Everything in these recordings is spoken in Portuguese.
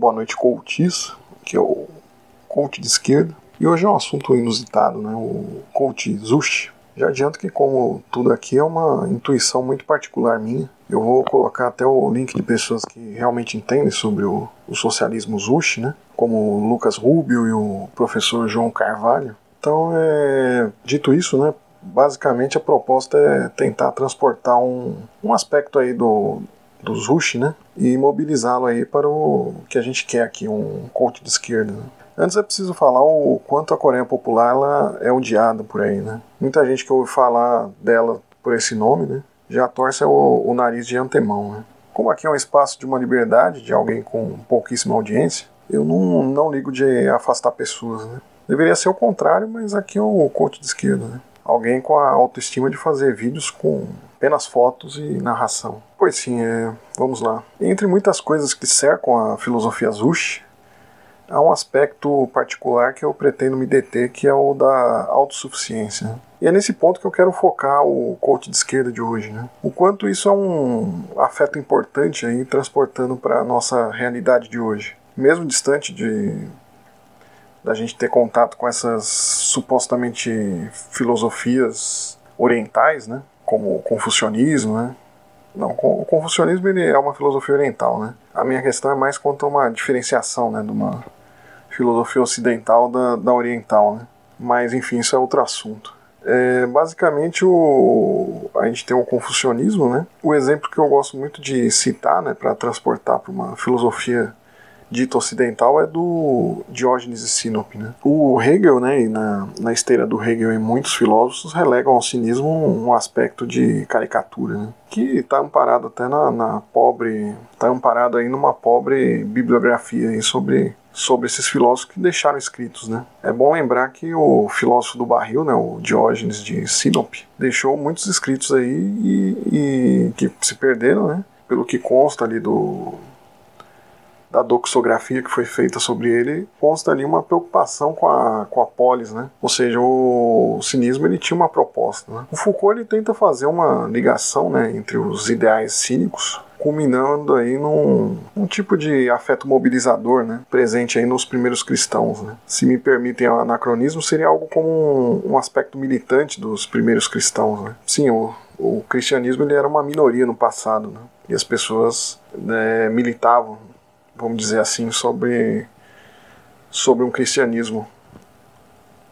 Boa noite, coaches, que é o coach de esquerda. E hoje é um assunto inusitado, né? O coach Zushi. Já adianto que, como tudo aqui é uma intuição muito particular minha, eu vou colocar até o link de pessoas que realmente entendem sobre o, o socialismo Zushi, né? Como o Lucas Rubio e o professor João Carvalho. Então, é, dito isso, né? Basicamente a proposta é tentar transportar um, um aspecto aí do, do Zushi, né? E mobilizá-lo aí para o que a gente quer aqui, um coach de esquerda. Né? Antes é preciso falar o quanto a Coreia Popular ela é odiada por aí, né? Muita gente que ouve falar dela por esse nome, né? Já torce o, o nariz de antemão, né? Como aqui é um espaço de uma liberdade, de alguém com pouquíssima audiência, eu não, não ligo de afastar pessoas, né? Deveria ser o contrário, mas aqui é o coach de esquerda, né? Alguém com a autoestima de fazer vídeos com apenas fotos e narração. Pois sim, é, vamos lá. Entre muitas coisas que cercam a filosofia Zushi, há um aspecto particular que eu pretendo me deter, que é o da autossuficiência. E é nesse ponto que eu quero focar o coach de esquerda de hoje. Né? O quanto isso é um afeto importante aí, transportando para nossa realidade de hoje. Mesmo distante de da gente ter contato com essas supostamente filosofias orientais, né? como o confucionismo, né? Não, o confucionismo ele é uma filosofia oriental, né? A minha questão é mais quanto a uma diferenciação, né, de uma filosofia ocidental da, da oriental, né? Mas enfim, isso é outro assunto. É, basicamente o, a gente tem o confucionismo, né? O exemplo que eu gosto muito de citar, né, para transportar para uma filosofia dita ocidental é do Diógenes de Sinope. Né? O Hegel, né, e na, na esteira do Hegel e muitos filósofos relegam ao cinismo um aspecto de caricatura, né? que está amparado até na, na pobre, está amparado aí numa pobre bibliografia aí sobre sobre esses filósofos que deixaram escritos, né? É bom lembrar que o filósofo do barril, né, o Diógenes de Sinope, deixou muitos escritos aí e, e que se perderam, né? Pelo que consta ali do da doxografia que foi feita sobre ele, consta ali uma preocupação com a, com a polis, né? Ou seja, o, o cinismo ele tinha uma proposta. Né? O Foucault ele tenta fazer uma ligação né, entre os ideais cínicos culminando aí num um tipo de afeto mobilizador, né, presente aí nos primeiros cristãos, né. Se me permitem o anacronismo, seria algo como um, um aspecto militante dos primeiros cristãos, né. Sim, o, o cristianismo ele era uma minoria no passado, né, e as pessoas né, militavam vamos dizer assim, sobre, sobre um cristianismo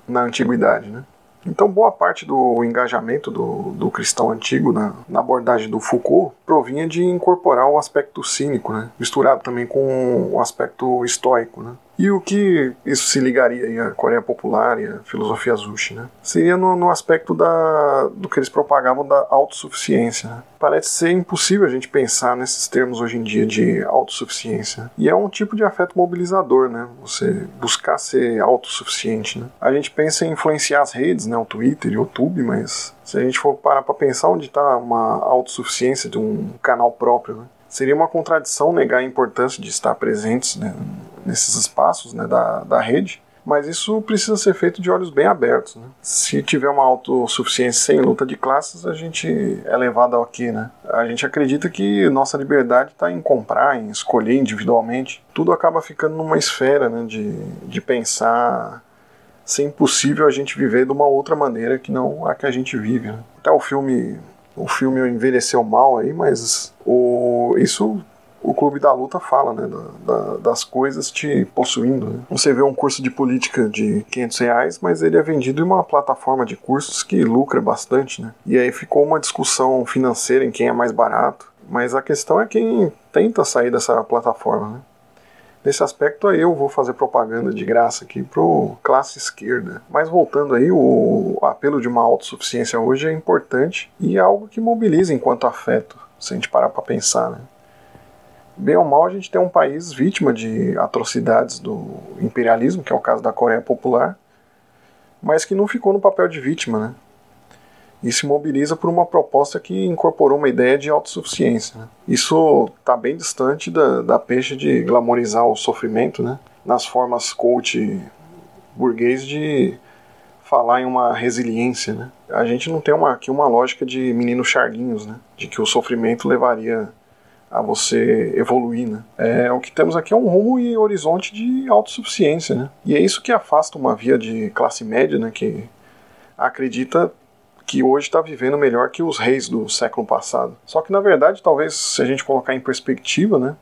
na antiguidade. Né? Então, boa parte do engajamento do, do cristão antigo na, na, abordagem do Foucault provinha de incorporar o aspecto cínico, né? misturado também com o aspecto estoico. Né? E o que isso se ligaria à Coreia Popular e à filosofia Zushi, né? Seria no, no, aspecto da, do que eles propagavam da autossuficiência. Né? Parece ser impossível a gente pensar nesses termos hoje em dia de autossuficiência. E é um tipo de afeto mobilizador, né? Você buscar ser autossuficiente, né? A gente pensa em influenciar as redes, né? O Twitter e o YouTube, mas se a gente for parar para pensar onde está uma autossuficiência de um canal próprio, né? Seria uma contradição negar a importância de estar presentes né, nesses espaços né, da, da rede, mas isso precisa ser feito de olhos bem abertos. Né? Se tiver uma autossuficiência sem luta de classes, a gente é levado ao quê? Né? A gente acredita que nossa liberdade está em comprar, em escolher individualmente. Tudo acaba ficando numa esfera né, de, de pensar ser impossível a gente viver de uma outra maneira que não a que a gente vive. Né? Até o filme o filme envelheceu mal aí, mas o, isso o Clube da Luta fala, né, da, da, das coisas te possuindo. Né? Você vê um curso de política de 500 reais, mas ele é vendido em uma plataforma de cursos que lucra bastante, né? E aí ficou uma discussão financeira em quem é mais barato, mas a questão é quem tenta sair dessa plataforma, né? Nesse aspecto aí eu vou fazer propaganda de graça aqui pro classe esquerda. Mas voltando aí, o apelo de uma autossuficiência hoje é importante e é algo que mobiliza enquanto afeto, se a gente parar para pensar, né? Bem ou mal, a gente tem um país vítima de atrocidades do imperialismo, que é o caso da Coreia Popular, mas que não ficou no papel de vítima, né? e se mobiliza por uma proposta que incorporou uma ideia de autossuficiência. Né? Isso está bem distante da, da peixe de glamorizar o sofrimento, né? nas formas coach burguês de falar em uma resiliência. Né? A gente não tem uma, aqui uma lógica de menino charguinhos, né? de que o sofrimento levaria a você evoluir, né? É, o que temos aqui é um rumo e horizonte de autossuficiência, né? E é isso que afasta uma via de classe média, né? Que acredita que hoje está vivendo melhor que os reis do século passado. Só que na verdade, talvez se a gente colocar em perspectiva, né?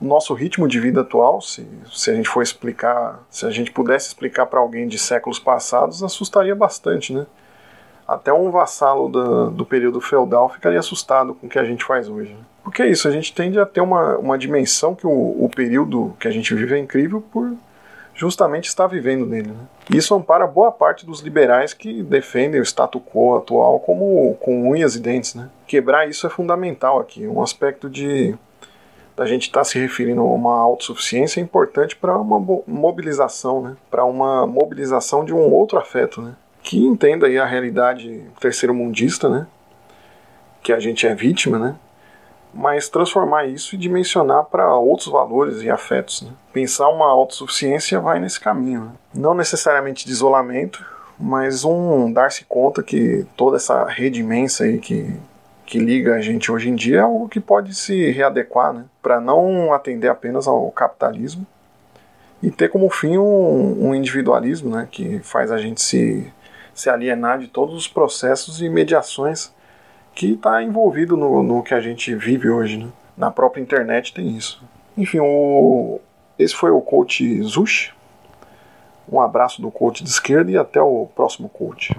O nosso ritmo de vida atual, se, se a gente for explicar, se a gente pudesse explicar para alguém de séculos passados, assustaria bastante, né? Até um vassalo do, do período feudal ficaria assustado com o que a gente faz hoje. Né? Porque é isso, a gente tende a ter uma, uma dimensão que o, o período que a gente vive é incrível por justamente estar vivendo nele. Né? Isso ampara boa parte dos liberais que defendem o status quo atual como com unhas e dentes. Né? Quebrar isso é fundamental aqui, um aspecto de da gente estar tá se referindo a uma autossuficiência é importante para uma mobilização, né? para uma mobilização de um outro afeto, né? Que entenda aí a realidade terceiro-mundista, né? que a gente é vítima, né? mas transformar isso e dimensionar para outros valores e afetos. Né? Pensar uma autossuficiência vai nesse caminho. Né? Não necessariamente de isolamento, mas um dar-se conta que toda essa rede imensa aí que que liga a gente hoje em dia é algo que pode se readequar, né? Para não atender apenas ao capitalismo e ter como fim um, um, individualismo, né? Que faz a gente se, se alienar de todos os processos e mediações que está envolvido no, no que a gente vive hoje, né? Na própria internet tem isso. Enfim, o, esse foi o coach Zush. Um abraço do coach de esquerda e até o próximo coach.